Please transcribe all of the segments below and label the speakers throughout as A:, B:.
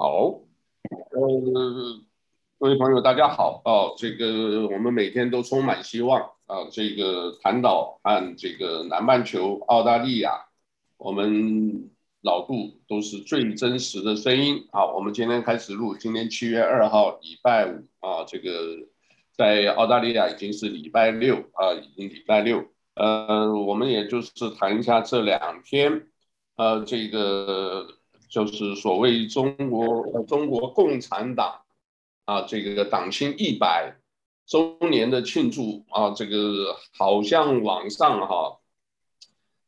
A: 好，呃，各位朋友，大家好哦。这个我们每天都充满希望啊。这个谭岛和这个南半球澳大利亚，我们老杜都是最真实的声音。啊，我们今天开始录，今天七月二号，礼拜五啊。这个在澳大利亚已经是礼拜六啊，已经礼拜六。呃，我们也就是谈一下这两天，呃，这个。就是所谓中国中国共产党啊，这个党庆一百周年的庆祝啊，这个好像网上哈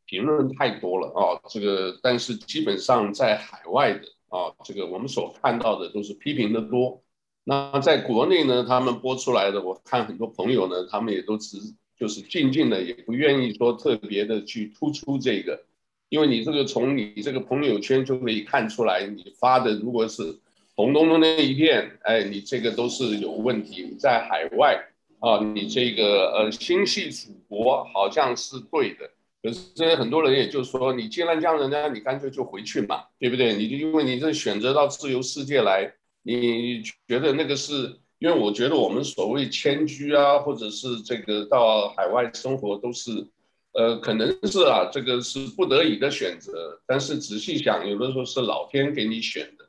A: 评论太多了啊，这个但是基本上在海外的啊，这个我们所看到的都是批评的多。那在国内呢，他们播出来的，我看很多朋友呢，他们也都只就是静静的，也不愿意说特别的去突出这个。因为你这个从你这个朋友圈就可以看出来，你发的如果是红彤彤的一片，哎，你这个都是有问题。在海外啊，你这个呃心系祖国好像是对的，可是这些很多人也就是说，你既然这样，人家你干脆就回去嘛，对不对？你就因为你这选择到自由世界来，你觉得那个是因为我觉得我们所谓迁居啊，或者是这个到海外生活都是。呃，可能是啊，这个是不得已的选择。但是仔细想，有的时候是老天给你选的。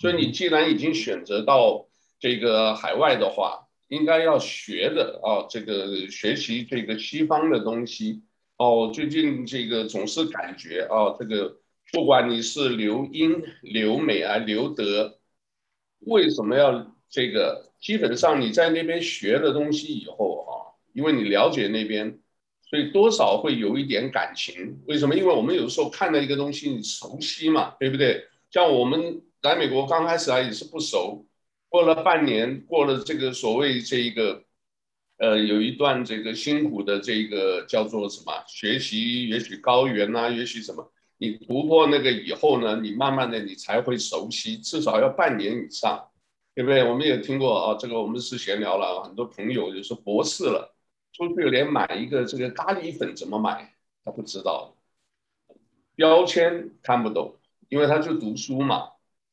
A: 所以你既然已经选择到这个海外的话，应该要学的啊，这个学习这个西方的东西。哦，最近这个总是感觉啊，这个不管你是留英、留美啊、留德，为什么要这个？基本上你在那边学的东西以后啊，因为你了解那边。所以多少会有一点感情，为什么？因为我们有时候看到一个东西，你熟悉嘛，对不对？像我们来美国刚开始啊，也是不熟，过了半年，过了这个所谓这一个，呃，有一段这个辛苦的这个叫做什么学习，也许高原啊，也许什么，你突破那个以后呢，你慢慢的你才会熟悉，至少要半年以上，对不对？我们也听过啊，这个我们是闲聊了，很多朋友就是博士了。出去连买一个这个咖喱粉怎么买，他不知道，标签看不懂，因为他就读书嘛，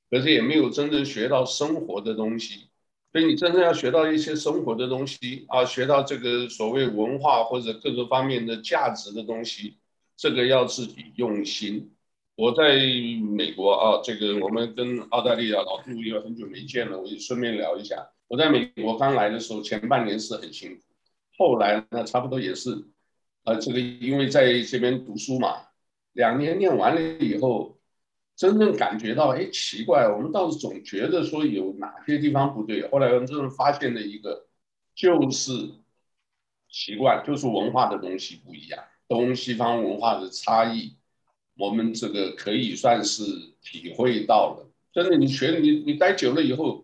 A: 可是也没有真正学到生活的东西，所以你真正要学到一些生活的东西啊，学到这个所谓文化或者各个方面的价值的东西，这个要自己用心。我在美国啊，这个我们跟澳大利亚老杜也很久没见了，我就顺便聊一下。我在美国刚来的时候，前半年是很辛苦。后来呢，差不多也是，呃，这个因为在这边读书嘛，两年念完了以后，真正感觉到，哎，奇怪，我们倒是总觉得说有哪些地方不对。后来我们真正发现了一个，就是习惯，就是文化的东西不一样，东西方文化的差异，我们这个可以算是体会到了。真的，你学你你待久了以后。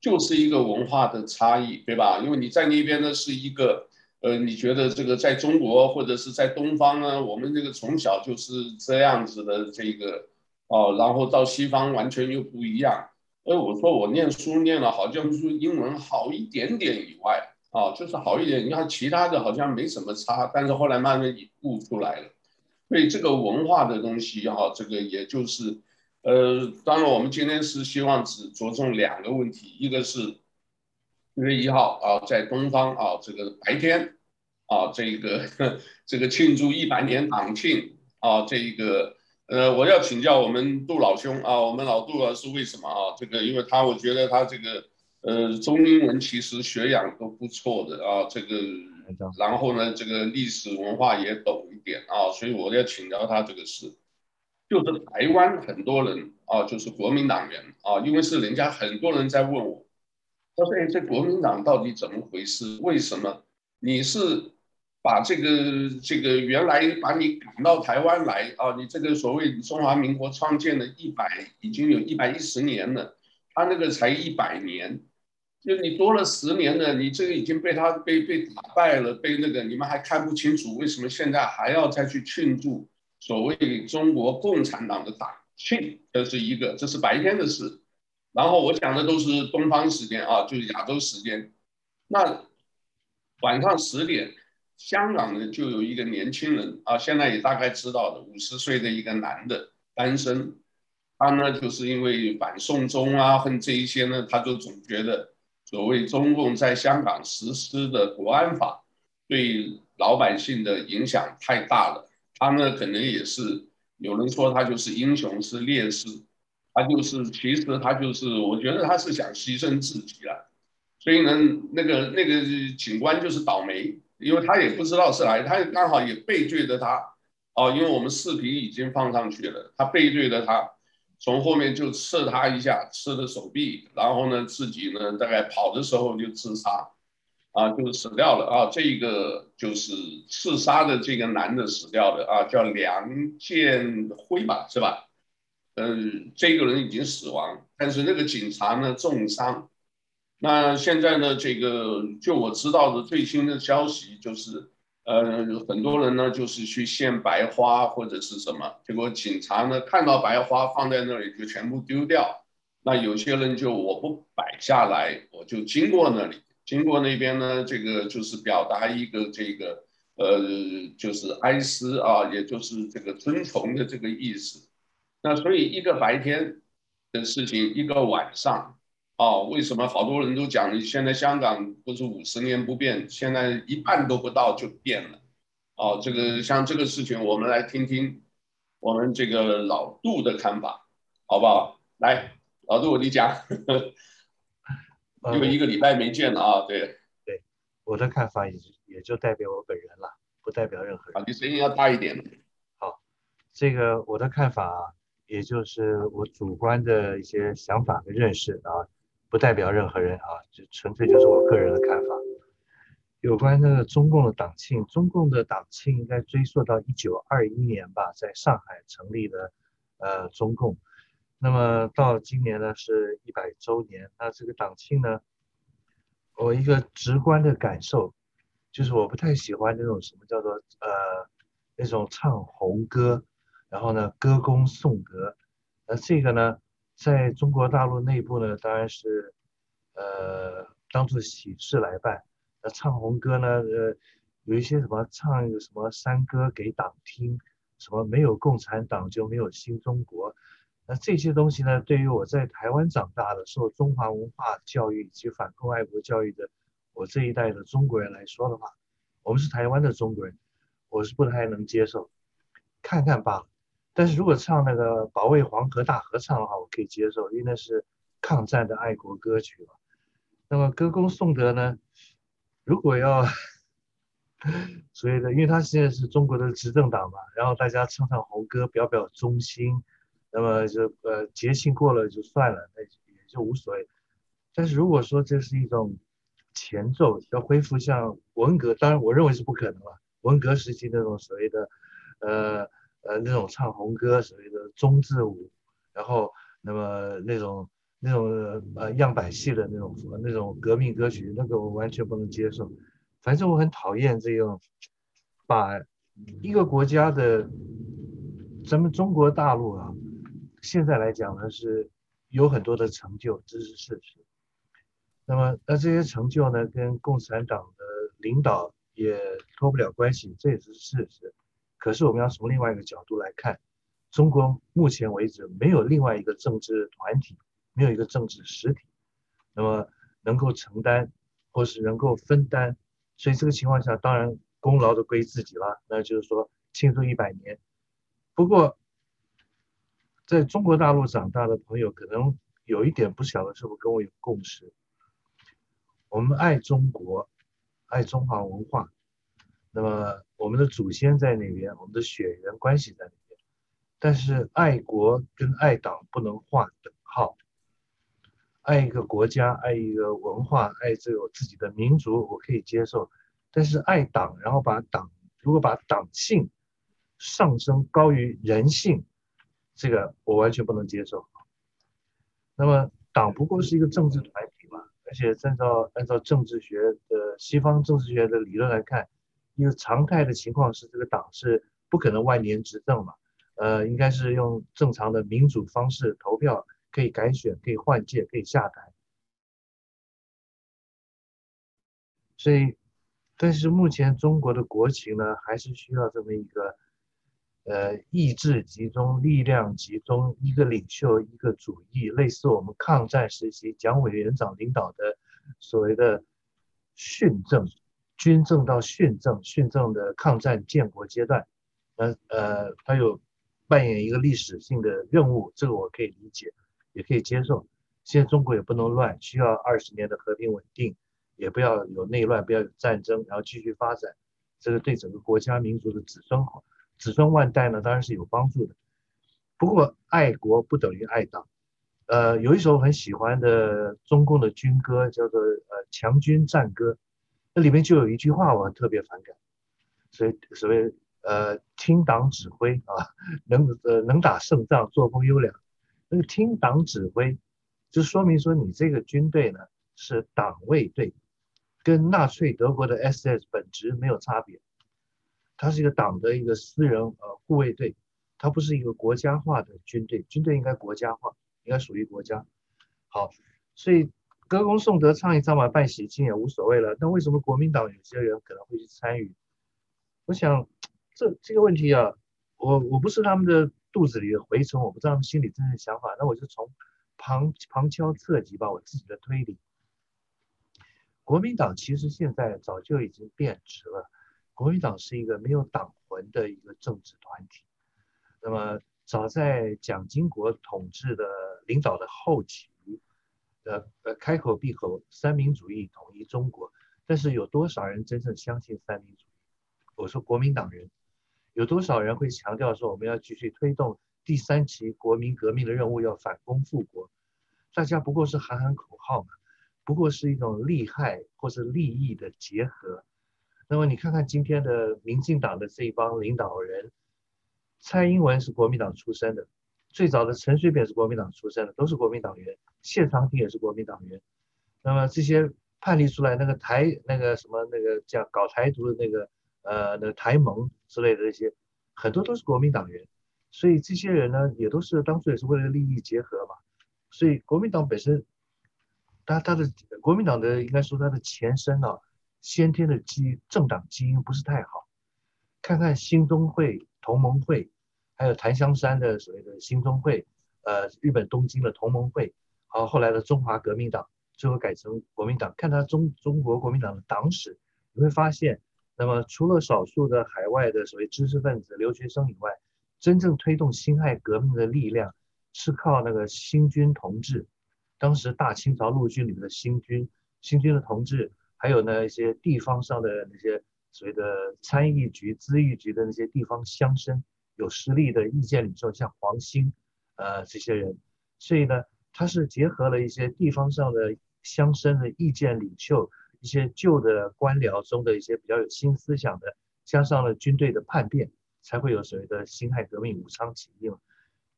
A: 就是一个文化的差异，对吧？因为你在那边呢是一个，呃，你觉得这个在中国或者是在东方呢，我们这个从小就是这样子的这个，哦，然后到西方完全又不一样。哎，我说我念书念了，好像是英文好一点点以外，啊，就是好一点。你看其他的好像没什么差，但是后来慢慢也悟出来了。所以这个文化的东西，哈，这个也就是。呃，当然，我们今天是希望只着重两个问题，一个是一月一号啊，在东方啊，这个白天啊，这个这个庆祝一百年党庆啊，这个呃，我要请教我们杜老兄啊，我们老杜啊是为什么啊？这个，因为他我觉得他这个呃中英文其实学养都不错的啊，这个，然后呢，这个历史文化也懂一点啊，所以我要请教他这个事。就是台湾很多人啊，就是国民党员啊，因为是人家很多人在问我，他说：“哎，这国民党到底怎么回事？为什么你是把这个这个原来把你赶到台湾来啊？你这个所谓中华民国创建了一百，已经有一百一十年了，他那个才一百年，就你多了十年了，你这个已经被他被被打败了，被那个你们还看不清楚，为什么现在还要再去庆祝？”所谓中国共产党的党庆，这是一个，这是白天的事。然后我讲的都是东方时间啊，就是亚洲时间。那晚上十点，香港呢就有一个年轻人啊，现在也大概知道的，五十岁的一个男的单身，他呢就是因为反送中啊，和这一些呢，他就总觉得所谓中共在香港实施的国安法对老百姓的影响太大了。他呢可能也是有人说他就是英雄是烈士，他就是其实他就是我觉得他是想牺牲自己了。所以呢，那个那个警官就是倒霉，因为他也不知道是来，他刚好也背对着他，哦，因为我们视频已经放上去了，他背对着他，从后面就刺他一下，刺的手臂，然后呢，自己呢大概跑的时候就自杀，啊，就死掉了啊，这个就是刺杀的这个男的死掉的啊，叫梁建辉吧，是吧？嗯，这个人已经死亡，但是那个警察呢重伤。那现在呢，这个就我知道的最新的消息就是，呃，很多人呢就是去献白花或者是什么，结果警察呢看到白花放在那里就全部丢掉。那有些人就我不摆下来，我就经过那里，经过那边呢，这个就是表达一个这个呃，就是哀思啊，也就是这个遵从的这个意思。那所以一个白天的事情，一个晚上。哦，为什么好多人都讲你现在香港不是五十年不变，现在一半都不到就变了？哦，这个像这个事情，我们来听听我们这个老杜的看法，好不好？来，老杜你讲，因为一个礼拜没见了啊，对
B: 对，我的看法也也就代表我本人了，不代表任何人。
A: 啊，你声音要大一点。
B: 好，这个我的看法，也就是我主观的一些想法和认识啊。不代表任何人啊，就纯粹就是我个人的看法。有关那个中共的党庆，中共的党庆应该追溯到一九二一年吧，在上海成立的呃中共。那么到今年呢是一百周年，那这个党庆呢，我一个直观的感受就是我不太喜欢那种什么叫做呃那种唱红歌，然后呢歌功颂德，那这个呢。在中国大陆内部呢，当然是，呃，当做喜事来办。那唱红歌呢，呃，有一些什么唱一个什么山歌给党听，什么没有共产党就没有新中国。那这些东西呢，对于我在台湾长大的、受中华文化教育以及反共爱国教育的我这一代的中国人来说的话，我们是台湾的中国人，我是不太能接受。看看罢了。但是如果唱那个保卫黄河大合唱的话，我可以接受，因为那是抗战的爱国歌曲嘛。那么歌功颂德呢？如果要 所谓的，因为他现在是中国的执政党嘛，然后大家唱唱红歌，表表忠心，那么就呃节庆过了就算了，那也就无所谓。但是如果说这是一种前奏，要恢复像文革，当然我认为是不可能了。文革时期那种所谓的呃。呃，那种唱红歌，所谓的忠字舞，然后那么那种那种呃样板戏的那种那种革命歌曲，那个我完全不能接受。反正我很讨厌这种把一个国家的咱们中国大陆啊，现在来讲呢是有很多的成就，这是事实。那么那这些成就呢，跟共产党的领导也脱不了关系，这也是事实。可是我们要从另外一个角度来看，中国目前为止没有另外一个政治团体，没有一个政治实体，那么能够承担或是能够分担，所以这个情况下当然功劳都归自己了，那就是说庆祝一百年。不过，在中国大陆长大的朋友可能有一点不晓得是不是跟我有共识，我们爱中国，爱中华文化。那么我们的祖先在那边，我们的血缘关系在那边，但是爱国跟爱党不能划等号。爱一个国家，爱一个文化，爱这个自己的民族，我可以接受。但是爱党，然后把党，如果把党性上升高于人性，这个我完全不能接受。那么党不过是一个政治团体嘛，而且按照按照政治学的西方政治学的理论来看。因为常态的情况是，这个党是不可能万年执政嘛，呃，应该是用正常的民主方式投票，可以改选，可以换届，可以下台。所以，但是目前中国的国情呢，还是需要这么一个，呃，意志集中，力量集中，一个领袖，一个主义，类似我们抗战时期蒋委员长领导的所谓的训政，军政到训政，训政的抗战建国阶段，呃呃，他有扮演一个历史性的任务，这个我可以理解，也可以接受。现在中国也不能乱，需要二十年的和平稳定，也不要有内乱，不要有战争，然后继续发展，这个对整个国家民族的子孙好。子孙万代呢，当然是有帮助的。不过，爱国不等于爱党。呃，有一首很喜欢的中共的军歌，叫做《呃强军战歌》，那里面就有一句话我很特别反感。所以，所谓呃听党指挥啊，能呃能打胜仗，作风优良。那个听党指挥，就说明说你这个军队呢是党卫队，跟纳粹德国的 SS 本质没有差别。它是一个党的一个私人呃护卫队，它不是一个国家化的军队，军队应该国家化，应该属于国家。好，所以歌功颂德唱一唱嘛，办喜庆也无所谓了。那为什么国民党有些人可能会去参与？我想这这个问题啊，我我不是他们的肚子里的蛔虫，我不知道他们心里真正的想法。那我就从旁旁敲侧击吧，我自己的推理。国民党其实现在早就已经变质了。国民党是一个没有党魂的一个政治团体。那么，早在蒋经国统治的领导的后期，呃呃，开口闭口三民主义统一中国，但是有多少人真正相信三民主义？我说国民党人，有多少人会强调说我们要继续推动第三期国民革命的任务，要反攻复国？大家不过是喊喊口号嘛，不过是一种利害或是利益的结合。那么你看看今天的民进党的这一帮领导人，蔡英文是国民党出身的，最早的陈水扁是国民党出身的，都是国民党员，谢长廷也是国民党员。那么这些叛离出来那个台那个什么那个叫搞台独的那个呃那个台盟之类的这些，很多都是国民党员。所以这些人呢，也都是当初也是为了利益结合嘛。所以国民党本身，他他的国民党的应该说他的前身啊。先天的基政党基因不是太好，看看新中会、同盟会，还有檀香山的所谓的新中会，呃，日本东京的同盟会，好，后来的中华革命党，最后改成国民党。看他中中国国民党的党史，你会发现，那么除了少数的海外的所谓知识分子、留学生以外，真正推动辛亥革命的力量是靠那个新军同志，当时大清朝陆军里面的新军，新军的同志。还有呢，一些地方上的那些所谓的参议局、咨议局的那些地方乡绅，有实力的意见领袖，像黄兴，呃，这些人，所以呢，他是结合了一些地方上的乡绅的意见领袖，一些旧的官僚中的一些比较有新思想的，加上了军队的叛变，才会有所谓的辛亥革命、武昌起义嘛。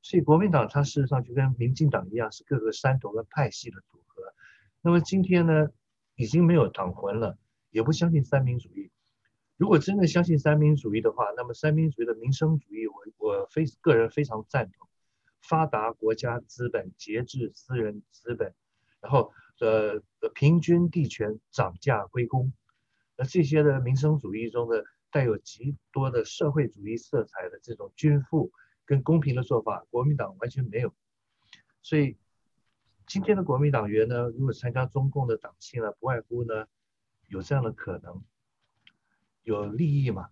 B: 所以国民党它事实上就跟民进党一样，是各个山头的派系的组合。那么今天呢？已经没有党魂了，也不相信三民主义。如果真的相信三民主义的话，那么三民主义的民生主义我，我我非个人非常赞同。发达国家资本，节制私人资本，然后呃平均地权，涨价归公。那这些的民生主义中的带有极多的社会主义色彩的这种均富跟公平的做法，国民党完全没有。所以。今天的国民党员呢，如果参加中共的党庆呢，不外乎呢有这样的可能，有利益嘛，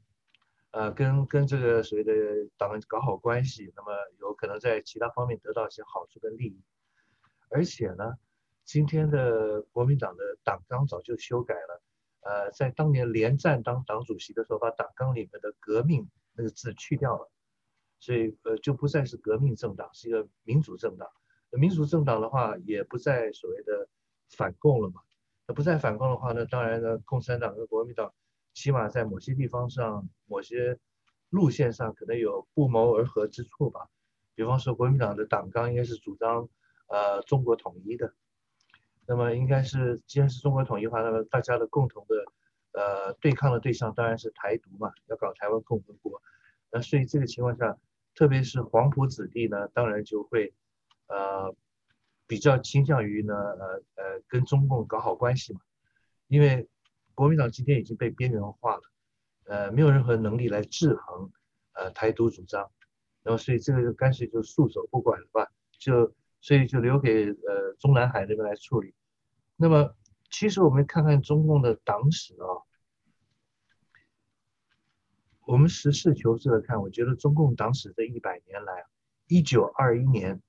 B: 呃，跟跟这个所谓的党搞好关系，那么有可能在其他方面得到一些好处跟利益。而且呢，今天的国民党的党纲早就修改了，呃，在当年连战当党主席的时候，把党纲里面的“革命”那个字去掉了，所以呃就不再是革命政党，是一个民主政党。民主政党的话，也不再所谓的反共了嘛。那不再反共的话呢，当然呢，共产党和国民党起码在某些地方上、某些路线上可能有不谋而合之处吧。比方说，国民党的党纲应该是主张呃中国统一的。那么应该是，既然是中国统一的话，那么大家的共同的呃对抗的对象当然是台独嘛，要搞台湾共和国。那所以这个情况下，特别是黄埔子弟呢，当然就会。呃，比较倾向于呢，呃呃，跟中共搞好关系嘛，因为国民党今天已经被边缘化了，呃，没有任何能力来制衡，呃台独主张，那么所以这个就干脆就束手不管了吧，就所以就留给呃中南海那边来处理。那么其实我们看看中共的党史啊，我们实事求是的看，我觉得中共党史这一百年来，一九二一年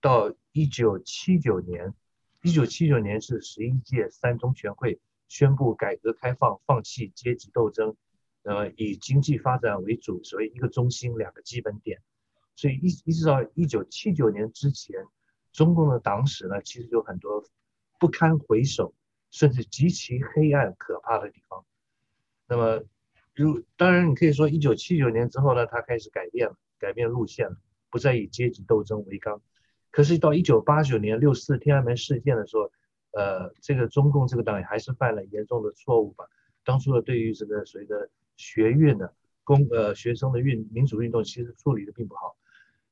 B: 到一九七九年，一九七九年是十一届三中全会宣布改革开放，放弃阶级斗争。呃，以经济发展为主，所以一个中心，两个基本点，所以一一直到一九七九年之前，中共的党史呢，其实有很多不堪回首，甚至极其黑暗可怕的地方。那么，如当然你可以说，一九七九年之后呢，他开始改变了，改变路线了，不再以阶级斗争为纲。可是到一九八九年六四天安门事件的时候，呃，这个中共这个党也还是犯了严重的错误吧。当初的对于这个所谓的学运的公呃学生的运民主运动其实处理的并不好，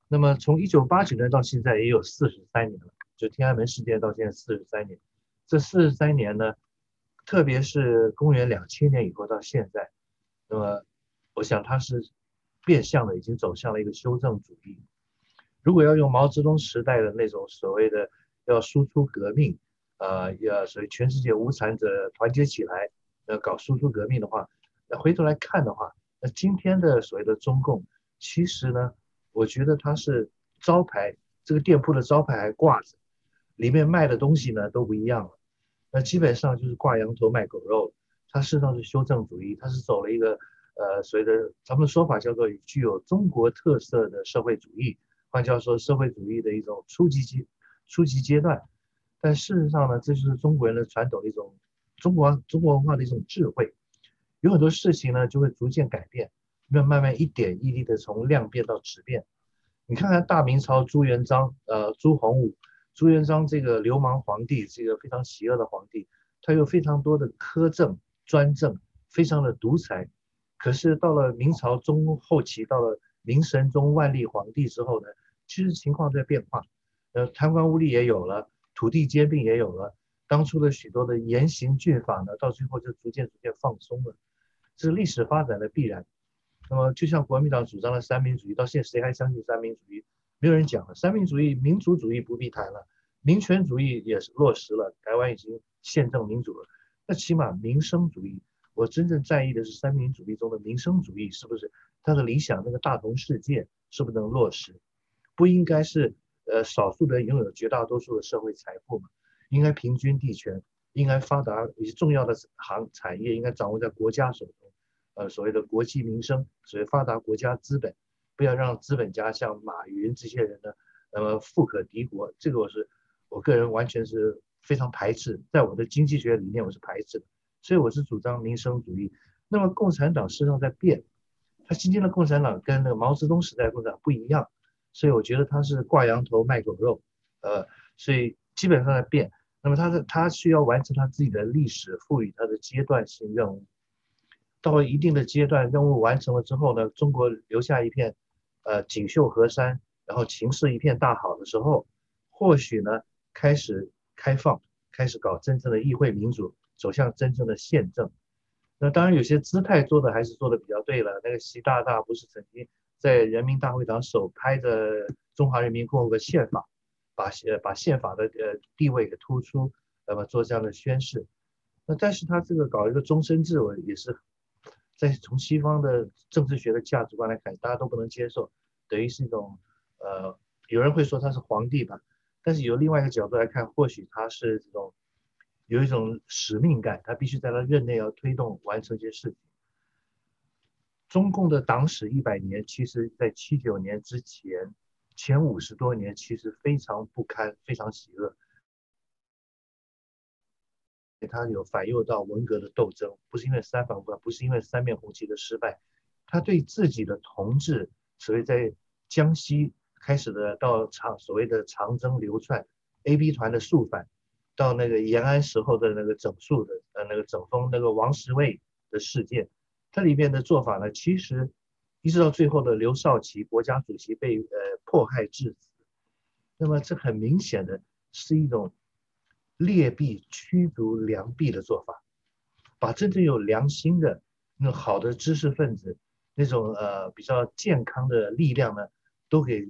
B: 那么从一九八九年到现在也有四十三年了，就天安门事件到现在四十三年，这四十三年呢，特别是公元两千年以后到现在，那么我想它是变相的已经走向了一个修正主义。如果要用毛泽东时代的那种所谓的要输出革命，呃，要所以全世界无产者团结起来，要搞输出革命的话。那回头来看的话，那今天的所谓的中共，其实呢，我觉得它是招牌，这个店铺的招牌还挂着，里面卖的东西呢都不一样了。那基本上就是挂羊头卖狗肉，它事实上是修正主义，它是走了一个呃所谓的咱们说法叫做具有中国特色的社会主义，换句话说，社会主义的一种初级阶初级阶段。但事实上呢，这就是中国人的传统的一种中国中国文化的一种智慧。有很多事情呢，就会逐渐改变，慢慢慢一点一滴的从量变到质变。你看看大明朝朱元璋，呃，朱洪武，朱元璋这个流氓皇帝，这个非常邪恶的皇帝，他有非常多的苛政专政，非常的独裁。可是到了明朝中后期，到了明神宗万历皇帝之后呢，其实情况在变化，呃，贪官污吏也有了，土地兼并也有了，当初的许多的严刑峻法呢，到最后就逐渐逐渐放松了。这是历史发展的必然。那么，就像国民党主张的三民主义，到现在谁还相信三民主义？没有人讲了。三民主义、民主主义不必谈了，民权主义也是落实了。台湾已经宪政民主了。那起码民生主义，我真正在意的是三民主义中的民生主义是不是他的理想那个大同世界是不是能落实？不应该是呃少数人拥有绝大多数的社会财富嘛？应该平均地权。应该发达一些重要的行产业应该掌握在国家手中，呃，所谓的国计民生，所谓发达国家资本，不要让资本家像马云这些人呢，那么富可敌国，这个我是我个人完全是非常排斥，在我的经济学理念我是排斥的，所以我是主张民生主义。那么共产党实上在变，他今天的共产党跟那个毛泽东时代共产党不一样，所以我觉得他是挂羊头卖狗肉，呃，所以基本上在变。那么他的他需要完成他自己的历史赋予他的阶段性任务，到了一定的阶段，任务完成了之后呢，中国留下一片呃锦绣河山，然后情势一片大好的时候，或许呢开始开放，开始搞真正的议会民主，走向真正的宪政。那当然有些姿态做的还是做的比较对了。那个习大大不是曾经在人民大会堂首拍的中华人民共和国宪法。把宪把宪法的呃地位给突出，那么做这样的宣誓，那但是他这个搞一个终身制，我也是在从西方的政治学的价值观来看，大家都不能接受，等于是一种呃，有人会说他是皇帝吧，但是有另外一个角度来看，或许他是这种有一种使命感，他必须在他任内要推动完成一些事情。中共的党史一百年，其实在七九年之前。前五十多年其实非常不堪，非常邪恶。他有反右到文革的斗争，不是因为三反五反，不是因为三面红旗的失败，他对自己的同志，所谓在江西开始的到长所谓的长征流窜，A B 团的肃反，到那个延安时候的那个整肃的呃那个整风那个王石卫的事件，它里面的做法呢，其实。一直到最后的刘少奇国家主席被呃迫害致死，那么这很明显的是一种劣币驱逐良币的做法，把真正有良心的那好的知识分子那种呃比较健康的力量呢，都给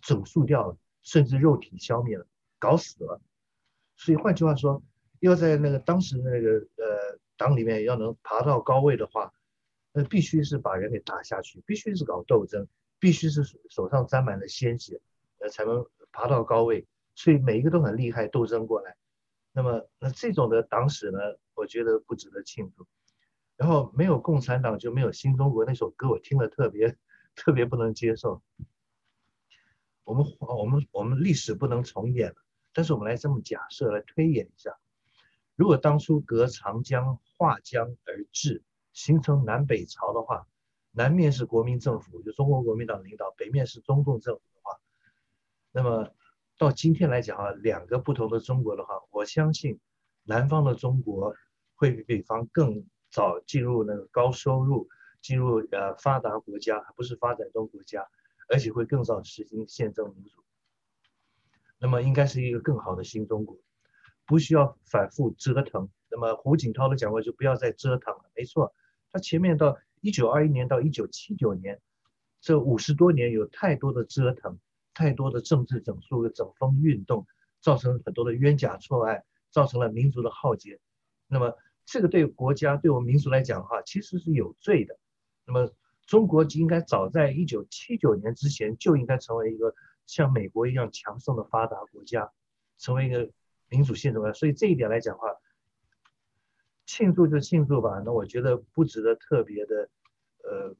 B: 整肃掉了，甚至肉体消灭了，搞死了。所以换句话说，要在那个当时那个呃党里面要能爬到高位的话，那必须是把人给打下去，必须是搞斗争，必须是手上沾满了鲜血，呃才能爬到高位。所以每一个都很厉害，斗争过来。那么那这种的党史呢，我觉得不值得庆祝。然后没有共产党就没有新中国那首歌，我听了特别特别不能接受。我们我们我们历史不能重演了，但是我们来这么假设来推演一下，如果当初隔长江划江而治，形成南北朝的话，南面是国民政府，就中国国民党领导，北面是中共政府的话，那么到今天来讲啊，两个不同的中国的话，我相信南方的中国会比北方更早进入那个高收入，进入呃发达国家，不是发展中国家。而且会更早实行宪政民主，那么应该是一个更好的新中国，不需要反复折腾。那么胡锦涛的讲话就不要再折腾了。没错，他前面到一九二一年到一九七九年，这五十多年有太多的折腾，太多的政治整肃、整风运动，造成很多的冤假错案，造成了民族的浩劫。那么这个对国家、对我们民族来讲的话，其实是有罪的。那么。中国应该早在一九七九年之前就应该成为一个像美国一样强盛的发达国家，成为一个民主宪政国家。所以这一点来讲的话，庆祝就庆祝吧。那我觉得不值得特别的呃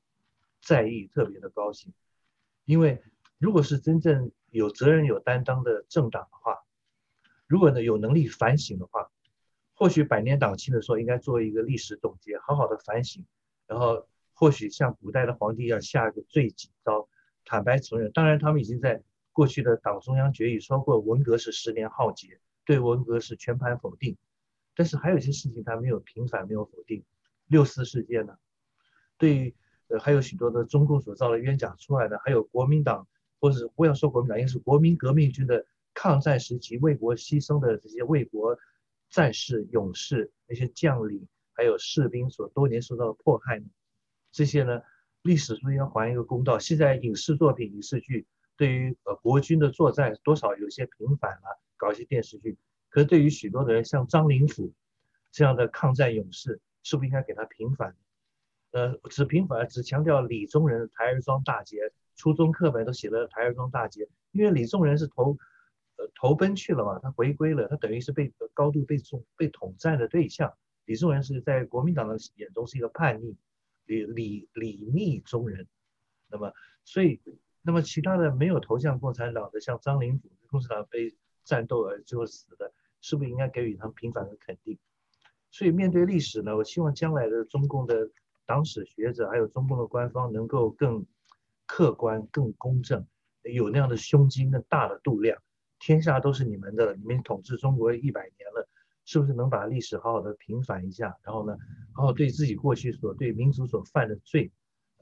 B: 在意，特别的高兴。因为如果是真正有责任、有担当的政党的话，如果呢有能力反省的话，或许百年党庆的时候应该做一个历史总结，好好的反省，然后。或许像古代的皇帝一样下一个罪己诏，坦白承认。当然，他们已经在过去的党中央决议说过，文革是十年浩劫，对文革是全盘否定。但是还有一些事情他没有平反，没有否定。六四事件呢？对于呃还有许多的中共所造的冤假错案的，还有国民党，或者不要说国民党，应该是国民革命军的抗战时期为国牺牲的这些为国战士、勇士，那些将领还有士兵所多年受到的迫害？这些呢，历史书应该还一个公道。现在影视作品、影视剧对于呃国军的作战多少有些平反了，搞一些电视剧。可是对于许多的人，像张灵甫这样的抗战勇士，是不是应该给他平反？呃，只平反，只强调李宗仁台儿庄大捷，初中课本都写了台儿庄大捷，因为李宗仁是投呃投奔去了嘛，他回归了，他等于是被高度被统被统战的对象。李宗仁是在国民党的眼中是一个叛逆。李李李逆中人，那么所以那么其他的没有投向共产党的，像张灵甫，共产党被战斗而最后死的，是不是应该给予他们平反和肯定？所以面对历史呢，我希望将来的中共的党史学者还有中共的官方能够更客观、更公正，有那样的胸襟、更大的度量。天下都是你们的，你们统治中国一百年了。是不是能把历史好好的平反一下，然后呢，好好对自己过去所对民族所犯的罪，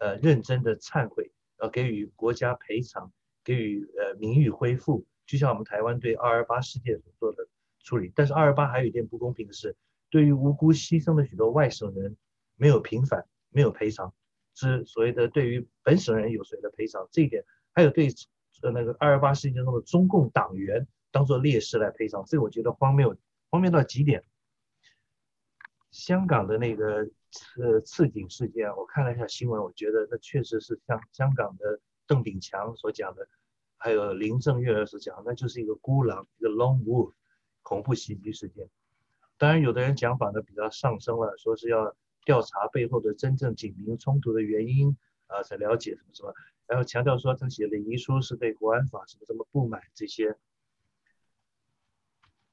B: 呃，认真的忏悔，呃，给予国家赔偿，给予呃名誉恢复，就像我们台湾对二二八事件所做的处理。但是二二八还有一点不公平的是，对于无辜牺牲的许多外省人，没有平反，没有赔偿，之所谓的对于本省人有所谓的赔偿，这一点还有对呃那个二二八事件中的中共党员当做烈士来赔偿，这个我觉得荒谬。荒谬到极点。香港的那个刺刺警事件，我看了一下新闻，我觉得那确实是像香港的邓炳强所讲的，还有林郑月娥所讲，那就是一个孤狼，一个 lone wolf 恐怖袭击事件。当然，有的人讲法呢比较上升了，说是要调查背后的真正警民冲突的原因啊，才了解什么什么，然后强调说他写的遗书是对国安法什么什么不满这些。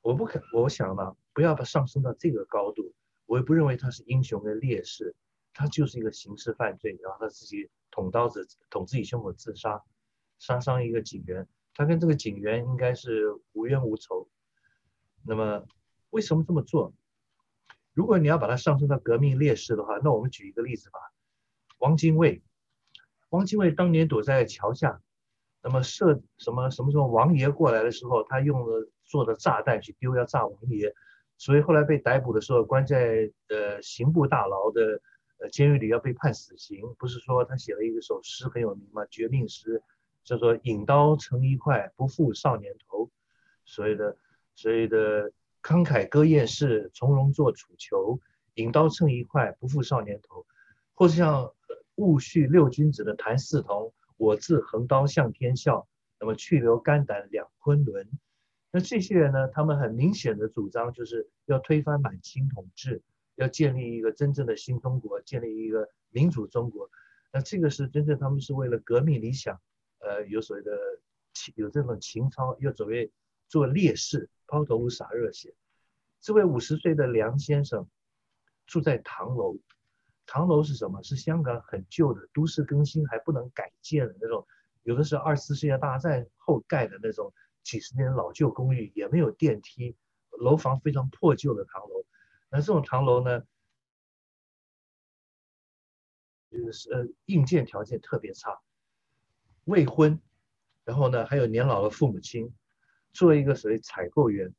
B: 我不肯，我想呢，不要把上升到这个高度。我也不认为他是英雄跟烈士，他就是一个刑事犯罪，然后他自己捅刀子捅自己胸口自杀，杀伤一个警员。他跟这个警员应该是无冤无仇。那么为什么这么做？如果你要把它上升到革命烈士的话，那我们举一个例子吧。汪精卫，汪精卫当年躲在桥下，那么射什么什么时候王爷过来的时候，他用了。做的炸弹去丢，要炸王爷，所以后来被逮捕的时候，关在呃刑部大牢的呃监狱里要被判死刑，不是说他写了一个首诗很有名吗？绝命诗，叫做“引刀成一快，不负少年头”，所谓的所谓的慷慨歌燕市，从容作楚囚，引刀成一快，不负少年头，或是像戊戌六君子的谭嗣同，我自横刀向天笑，那么去留肝胆两昆仑。那这些人呢，他们很明显的主张就是要推翻满清统治，要建立一个真正的新中国，建立一个民主中国。那这个是真正他们是为了革命理想，呃，有所谓的情，有这种情操，又准备做烈士，抛头颅洒热血。这位五十岁的梁先生住在唐楼，唐楼是什么？是香港很旧的都市更新还不能改建的那种，有的是二次世界大战后盖的那种。几十年老旧公寓也没有电梯，楼房非常破旧的唐楼。那这种唐楼呢，就是呃硬件条件特别差，未婚，然后呢还有年老的父母亲，作为一个所谓采购员，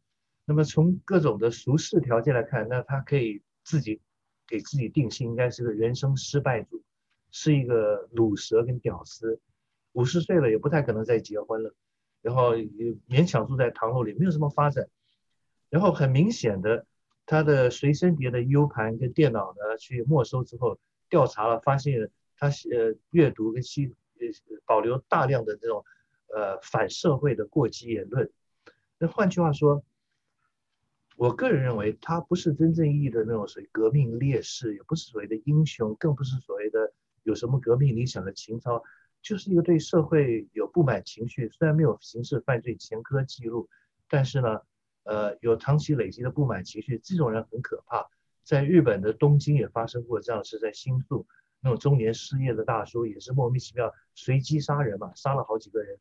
B: 那么从各种的俗世条件来看，那他可以自己给自己定性，应该是个人生失败组，是一个卤蛇跟屌丝，五十岁了也不太可能再结婚了。然后也勉强住在唐楼里，没有什么发展。然后很明显的，他的随身碟的 U 盘跟电脑呢，去没收之后，调查了，发现他呃阅读跟吸保留大量的这种呃反社会的过激言论。那换句话说，我个人认为他不是真正意义的那种所谓革命烈士，也不是所谓的英雄，更不是所谓的有什么革命理想的情操。就是一个对社会有不满情绪，虽然没有刑事犯罪前科记录，但是呢，呃，有长期累积的不满情绪，这种人很可怕。在日本的东京也发生过这样的事，在新宿那种中年失业的大叔也是莫名其妙随机杀人嘛，杀了好几个人。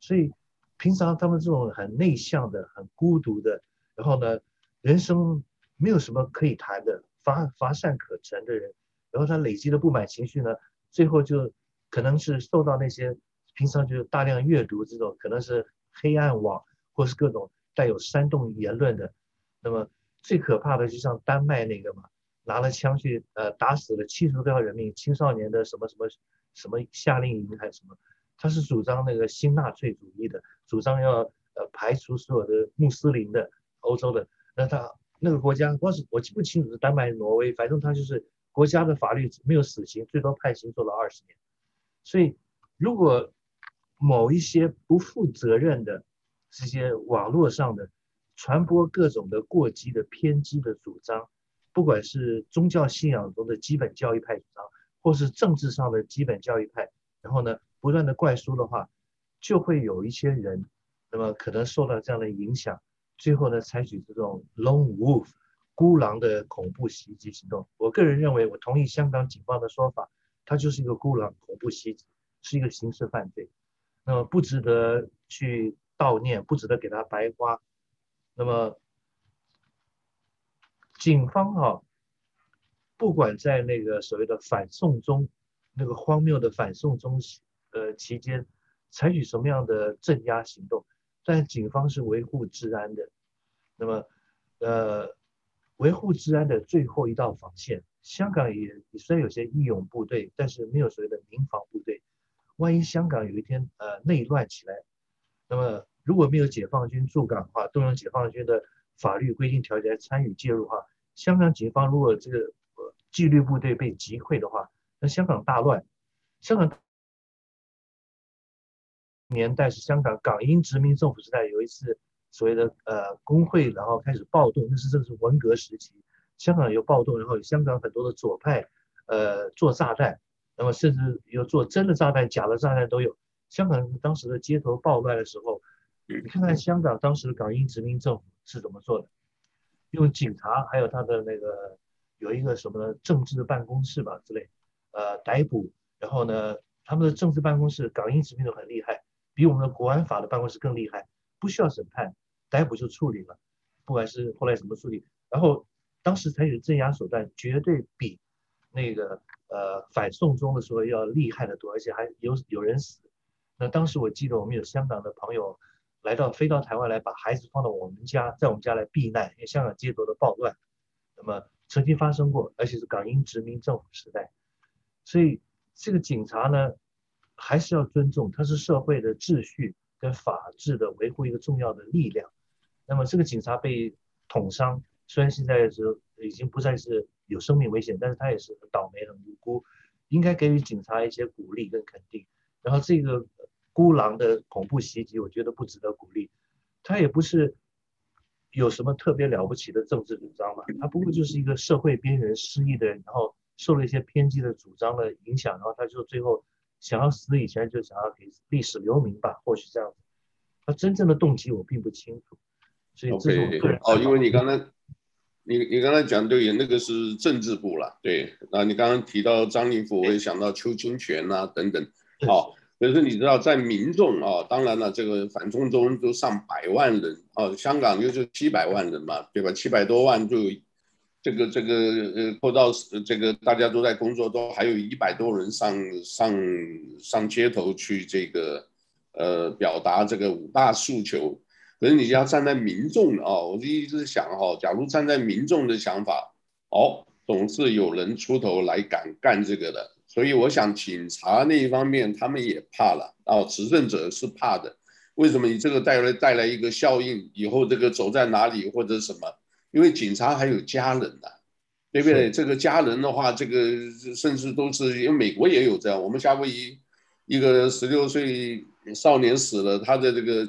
B: 所以平常他们这种很内向的、很孤独的，然后呢，人生没有什么可以谈的、乏乏善可陈的人，然后他累积的不满情绪呢，最后就。可能是受到那些平常就大量阅读这种，可能是黑暗网或是各种带有煽动言论的。那么最可怕的就像丹麦那个嘛，拿了枪去呃打死了七十多条人命，青少年的什么什么什么夏令营还是什么，他是主张那个新纳粹主义的，主张要呃排除所有的穆斯林的欧洲的。那他那个国家光是我记不清楚是丹麦、挪威，反正他就是国家的法律没有死刑，最多判刑坐了二十年。所以，如果某一些不负责任的这些网络上的传播各种的过激的偏激的主张，不管是宗教信仰中的基本教义派主张，或是政治上的基本教义派，然后呢，不断的灌输的话，就会有一些人，那么可能受到这样的影响，最后呢，采取这种 lone wolf 孤狼的恐怖袭击行动。我个人认为，我同意香港警方的说法。他就是一个孤狼，恐怖袭击，是一个刑事犯罪，那么不值得去悼念，不值得给他白花。那么警方哈、啊，不管在那个所谓的反送中那个荒谬的反送中呃期间，采取什么样的镇压行动，但警方是维护治安的。那么呃，维护治安的最后一道防线。香港也虽然有些义勇部队，但是没有所谓的民防部队。万一香港有一天呃内乱起来，那么如果没有解放军驻港的话，动用解放军的法律规定条件参与介入的话，香港警方如果这个纪律部队被击溃的话，那香港大乱。香港年代是香港港英殖民政府时代，有一次所谓的呃工会，然后开始暴动，那是正是文革时期。香港有暴动，然后香港很多的左派，呃，做炸弹，那么甚至有做真的炸弹、假的炸弹都有。香港当时的街头暴乱的时候，你看看香港当时的港英殖民政府是怎么做的，用警察还有他的那个有一个什么政治办公室吧之类，呃，逮捕，然后呢，他们的政治办公室港英殖民都很厉害，比我们的国安法的办公室更厉害，不需要审判，逮捕就处理了，不管是后来怎么处理，然后。当时采取镇压手段，绝对比那个呃反送中的时候要厉害得多，而且还有有人死。那当时我记得我们有香港的朋友来到飞到台湾来，把孩子放到我们家，在我们家来避难，因为香港街头的暴乱。那么曾经发生过，而且是港英殖民政府时代，所以这个警察呢，还是要尊重，他是社会的秩序跟法治的维护一个重要的力量。那么这个警察被捅伤，虽然现在是已经不再是有生命危险，但是他也是很倒霉、很无辜，应该给予警察一些鼓励跟肯定。然后这个孤狼的恐怖袭击，我觉得不值得鼓励，他也不是。有什么特别了不起的政治主张吧？他不过就是一个社会边缘失意的人，然后受了一些偏激的主张的影响，然后他就最后想要死以前就想要给历史留名吧，或许这样子。他真正的动机我并不清楚，所以这是我个人。
A: Okay. 哦，因为你刚才你你刚才讲对，那个是政治部了，对。那你刚刚提到张灵甫，我也想到邱清泉啊等等，好。可是你知道，在民众啊，当然了，这个反送中都上百万人啊，香港就是七百万人嘛，对吧？七百多万就这个这个呃，扣到这个大家都在工作，都还有一百多人上上上街头去这个呃表达这个五大诉求。可是你要站在民众啊，我就一直想哈，假如站在民众的想法，哦，总是有人出头来敢干这个的。所以我想，警察那一方面他们也怕了，哦，执政者是怕的。为什么你这个带来带来一个效应？以后这个走在哪里或者什么？因为警察还有家人的，对不对？这个家人的话，这个甚至都是因为美国也有这样。我们夏威夷一个十六岁少年死了，他的这个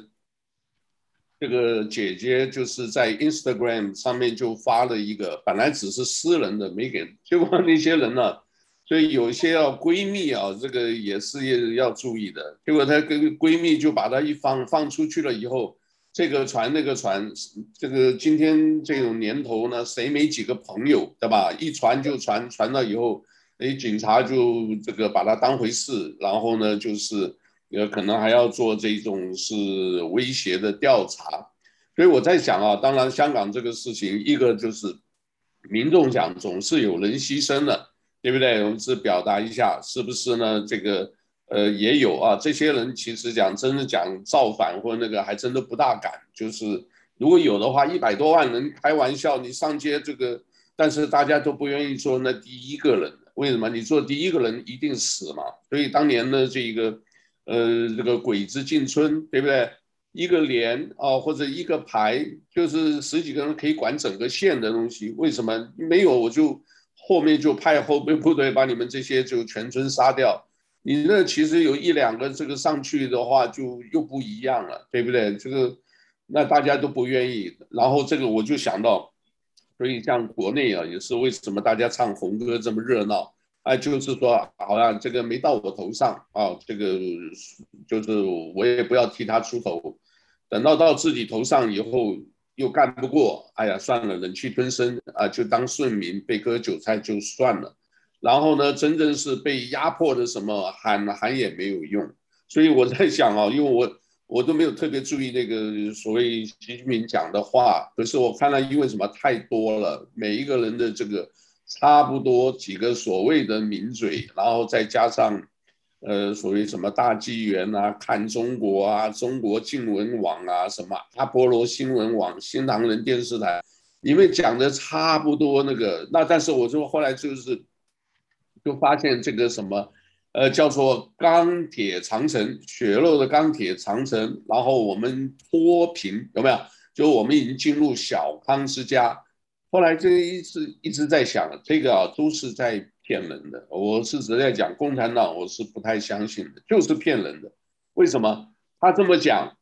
A: 这个姐姐就是在 Instagram 上面就发了一个，本来只是私人的，没给，结果那些人呢？所以有些要闺蜜啊，这个也是要注意的。结果她跟闺蜜就把她一放放出去了以后，这个传那个传，这个今天这种年头呢，谁没几个朋友，对吧？一传就传，传了以后，哎，警察就这个把她当回事，然后呢，就是呃，可能还要做这种是威胁的调查。所以我在想啊，当然香港这个事情，一个就是民众讲总是有人牺牲的。对不对？我们是表达一下，是不是呢？这个，呃，也有啊。这些人其实讲真的讲造反或那个，还真的不大敢。就是如果有的话，一百多万人开玩笑，你上街这个，但是大家都不愿意做那第一个人。为什么？你做第一个人一定死嘛。所以当年的这一个，呃，这个鬼子进村，对不对？一个连啊，或者一个排，就是十几个人可以管整个县的东西。为什么？没有我就。后面就派后备部队把你们这些就全村杀掉，你那其实有一两个这个上去的话就又不一样了，对不对？这个那大家都不愿意，然后这个我就想到，所以像国内啊也是为什么大家唱红歌这么热闹啊，就是说好像这个没到我头上啊，这个就是我也不要替他出头，等到到自己头上以后。又干不过，哎呀，算了，忍气吞声啊，就当顺民被割韭菜就算了。然后呢，真正是被压迫的什么喊喊也没有用。所以我在想啊，因为我我都没有特别注意那个所谓习近平讲的话，可是我看了，因为什么太多了，每一个人的这个差不多几个所谓的名嘴，然后再加上。呃，所谓什么大纪元啊，看中国啊，中国新闻网啊，什么阿波罗新闻网、新唐人电视台，你们讲的差不多那个，那但是我就后来就是，就发现这个什么，呃，叫做钢铁长城，血肉的钢铁长城，然后我们脱贫有没有？就我们已经进入小康之家。后来这一直一直在想，这个啊都是在。骗人的，我是直接讲共产党，我是不太相信的，就是骗人的。为什么他这么讲？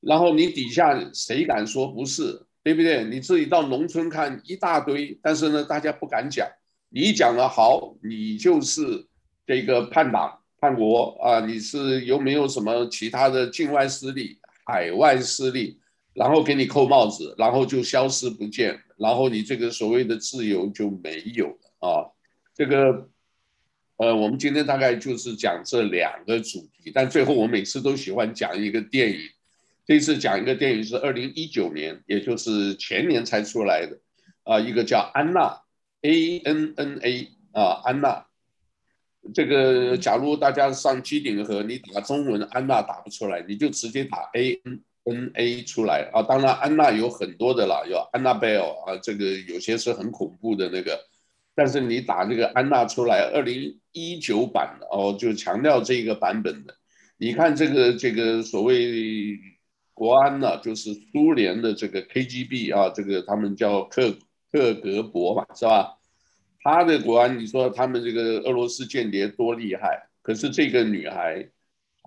A: 然后你底下谁敢说不是？对不对？你自己到农村看一大堆，但是呢，大家不敢讲。你讲了好，你就是这个叛党叛国啊！你是有没有什么其他的境外势力、海外势力，然后给你扣帽子，然后就消失不见，然后你这个所谓的自由就没有了啊！这个，呃，我们今天大概就是讲这两个主题，但最后我每次都喜欢讲一个电影。这次讲一个电影是二零一九年，也就是前年才出来的，啊，一个叫《安娜》，A N N A 啊，安娜。这个假如大家上机顶盒，你打中文“安娜”打不出来，你就直接打 A N N A 出来啊。当然，安娜有很多的啦，有 Annabelle 啊，这个有些是很恐怖的那个。但是你打这个安娜出来，二零一九版的哦，就强调这个版本的。你看这个这个所谓国安呢、就是苏联的这个 KGB 啊，这个他们叫克克格勃嘛，是吧？他的国安，你说他们这个俄罗斯间谍多厉害？可是这个女孩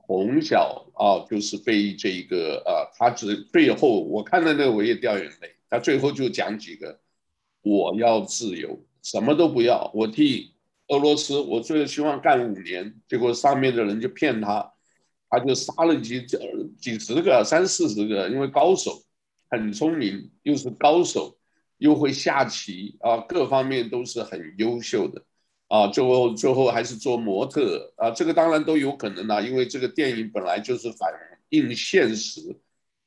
A: 从小啊，就是被这个啊，她只最后我看到那个我也掉眼泪，她最后就讲几个，我要自由。什么都不要，我替俄罗斯，我最希望干五年，结果上面的人就骗他，他就杀了几几十个、三四十个，因为高手，很聪明，又是高手，又会下棋啊，各方面都是很优秀的啊，最后最后还是做模特啊，这个当然都有可能啊，因为这个电影本来就是反映现实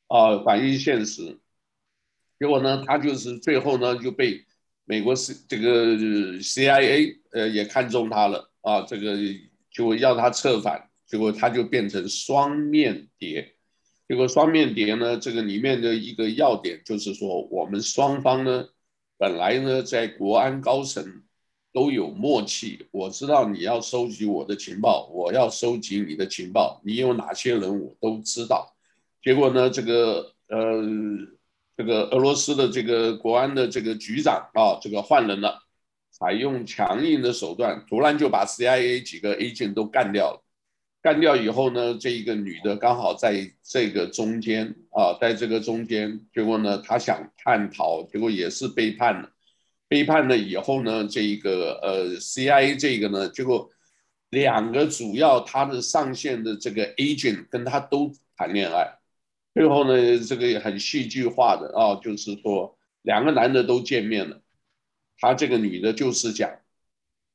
A: 啊，反映现实，结果呢，他就是最后呢就被。美国是这个 CIA 呃也看中他了啊，这个就要他策反，结果他就变成双面谍。结果双面谍呢，这个里面的一个要点就是说，我们双方呢本来呢在国安高层都有默契，我知道你要收集我的情报，我要收集你的情报，你有哪些人我都知道。结果呢，这个呃。这个俄罗斯的这个国安的这个局长啊，这个换人了，采用强硬的手段，突然就把 CIA 几个 agent 都干掉了。干掉以后呢，这一个女的刚好在这个中间啊，在这个中间，结果呢，她想叛逃，结果也是背叛了。背叛了以后呢，这一个呃 CIA 这个呢，结果两个主要他的上线的这个 agent 跟他都谈恋爱。最后呢，这个也很戏剧化的啊，就是说两个男的都见面了，他这个女的就是讲，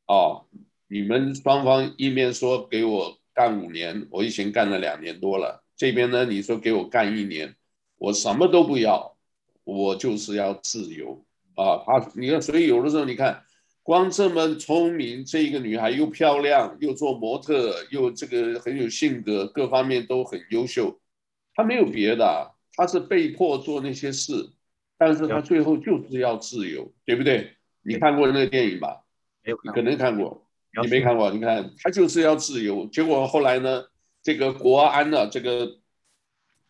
A: 哦，你们双方一面说给我干五年，我已经干了两年多了，这边呢你说给我干一年，我什么都不要，我就是要自由啊。他你看，所以有的时候你看，光这么聪明，这一个女孩又漂亮，又做模特，又这个很有性格，各方面都很优秀。他没有别的，他是被迫做那些事，但是他最后就是要自由，对不对？你看过那个电影吧？你可能看过，你没看过？你看他就是要自由，结果后来呢，这个国安呢，这个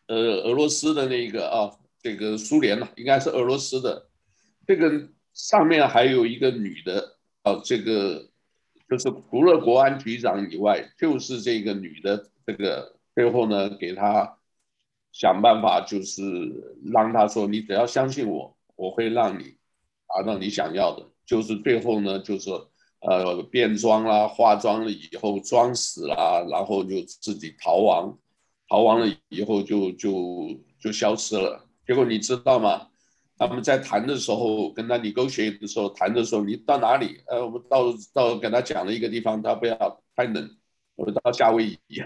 A: 呃俄罗斯的那个啊，这个苏联呢，应该是俄罗斯的，这个上面还有一个女的啊，这个就是除了国安局长以外，就是这个女的，这个最后呢给他。想办法就是让他说，你只要相信我，我会让你达到你想要的。就是最后呢，就是呃变装啦，化妆了以后装死啦，然后就自己逃亡，逃亡了以后就就就消失了。结果你知道吗？他们在谈的时候，跟他 negotiate 的时候谈的时候，你到哪里？呃，我们到到跟他讲了一个地方，他不要太冷，我们到夏威夷，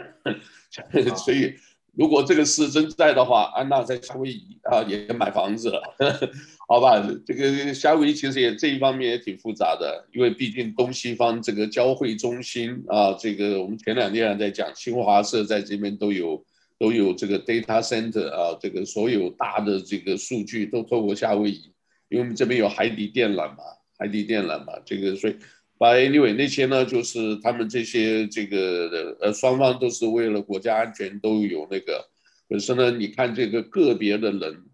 A: 所以。如果这个事真在的话，安娜在夏威夷啊也买房子了，好吧？这个夏威夷其实也这一方面也挺复杂的，因为毕竟东西方这个交汇中心啊，这个我们前两天还在讲，新华社在这边都有都有这个 data center 啊，这个所有大的这个数据都透过夏威夷，因为我们这边有海底电缆嘛，海底电缆嘛，这个所以。Anyway，那些呢，就是他们这些这个呃，双方都是为了国家安全都有那个。可是呢，你看这个个别的人，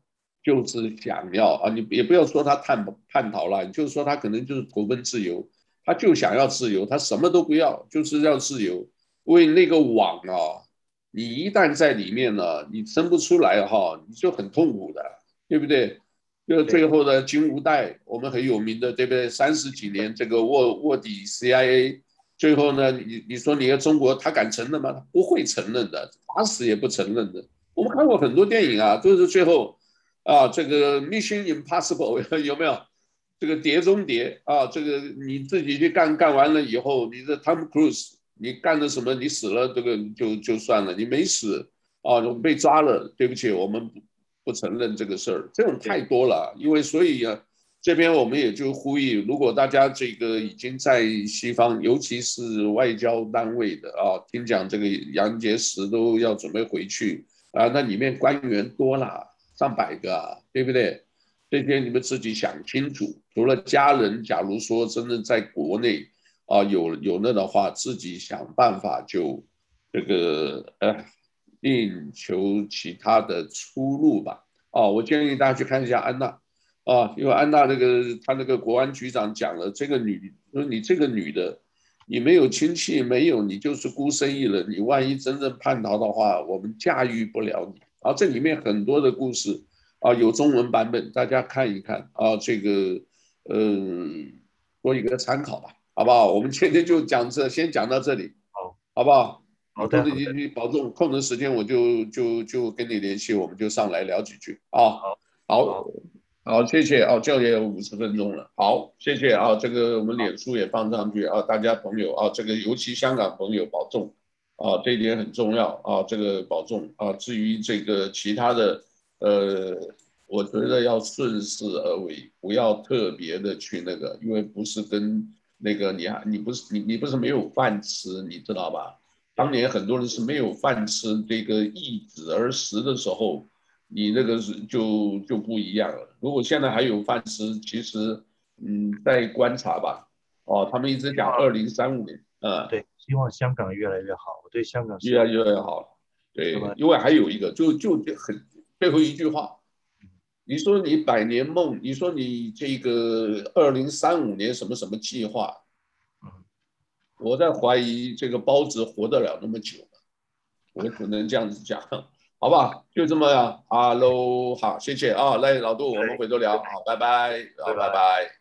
A: 就是想要啊，你也不要说他叛叛逃了，你就是说他可能就是投奔自由，他就想要自由，他什么都不要，就是要自由。为那个网啊，你一旦在里面呢，你生不出来哈，你就很痛苦的，对不对？就最后的金无代，我们很有名的，对不对？三十几年这个卧卧底 CIA，最后呢，你你说你在中国，他敢承认吗？他不会承认的，打死也不承认的。我们看过很多电影啊，都是最后啊，这个 Mission Impossible 有没有？这个碟中谍啊，这个你自己去干干完了以后，你的 Tom Cruise，你干了什么？你死了，这个就就算了，你没死啊，被抓了，对不起，我们。不承认这个事儿，这种太多了。因为所以啊，这边我们也就呼吁，如果大家这个已经在西方，尤其是外交单位的啊，听讲这个杨洁篪都要准备回去，啊，那里面官员多了，上百个啊，对不对？这些你们自己想清楚。除了家人，假如说真的在国内啊有有那的话，自己想办法就这个呃，另求其他的出路吧。啊，我建议大家去看一下安娜啊，因为安娜那个她那个国安局长讲了，这个女说你这个女的，你没有亲戚，没有你就是孤身一人，你万一真正叛逃的话，我们驾驭不了你。啊，这里面很多的故事。啊，有中文版本，大家看一看啊，这个，嗯，做一个参考吧，好不好？我们今天就讲这，先讲到这里，好，好不好？好的，你你保重，空的时间我就就就跟你联系，我们就上来聊几句啊。好，好，好，谢谢啊，这也有五十分钟了，好，谢谢啊，这个我们脸书也放上去啊，大家朋友啊，这个尤其香港朋友保重啊，这一点很重要啊，这个保重啊，至于这个其他的。呃，我觉得要顺势而为，不要特别的去那个，因为不是跟那个你还你不是你你不是没有饭吃，你知道吧？当年很多人是没有饭吃，这个易子而食的时候，你那个是就就不一样了。如果现在还有饭吃，其实嗯，再观察吧。哦，他们一直讲二零三五年，嗯，
B: 对，希望香港越来越好，我对香港
A: 越来越好。对，因为还有一个，就就就很。最后一句话，你说你百年梦，你说你这个二零三五年什么什么计划，我在怀疑这个包子活得了那么久，我只能这样子讲，好吧，就这么样，哈喽，好，谢谢啊，来老杜，我们回头聊，好，拜拜，好，拜拜。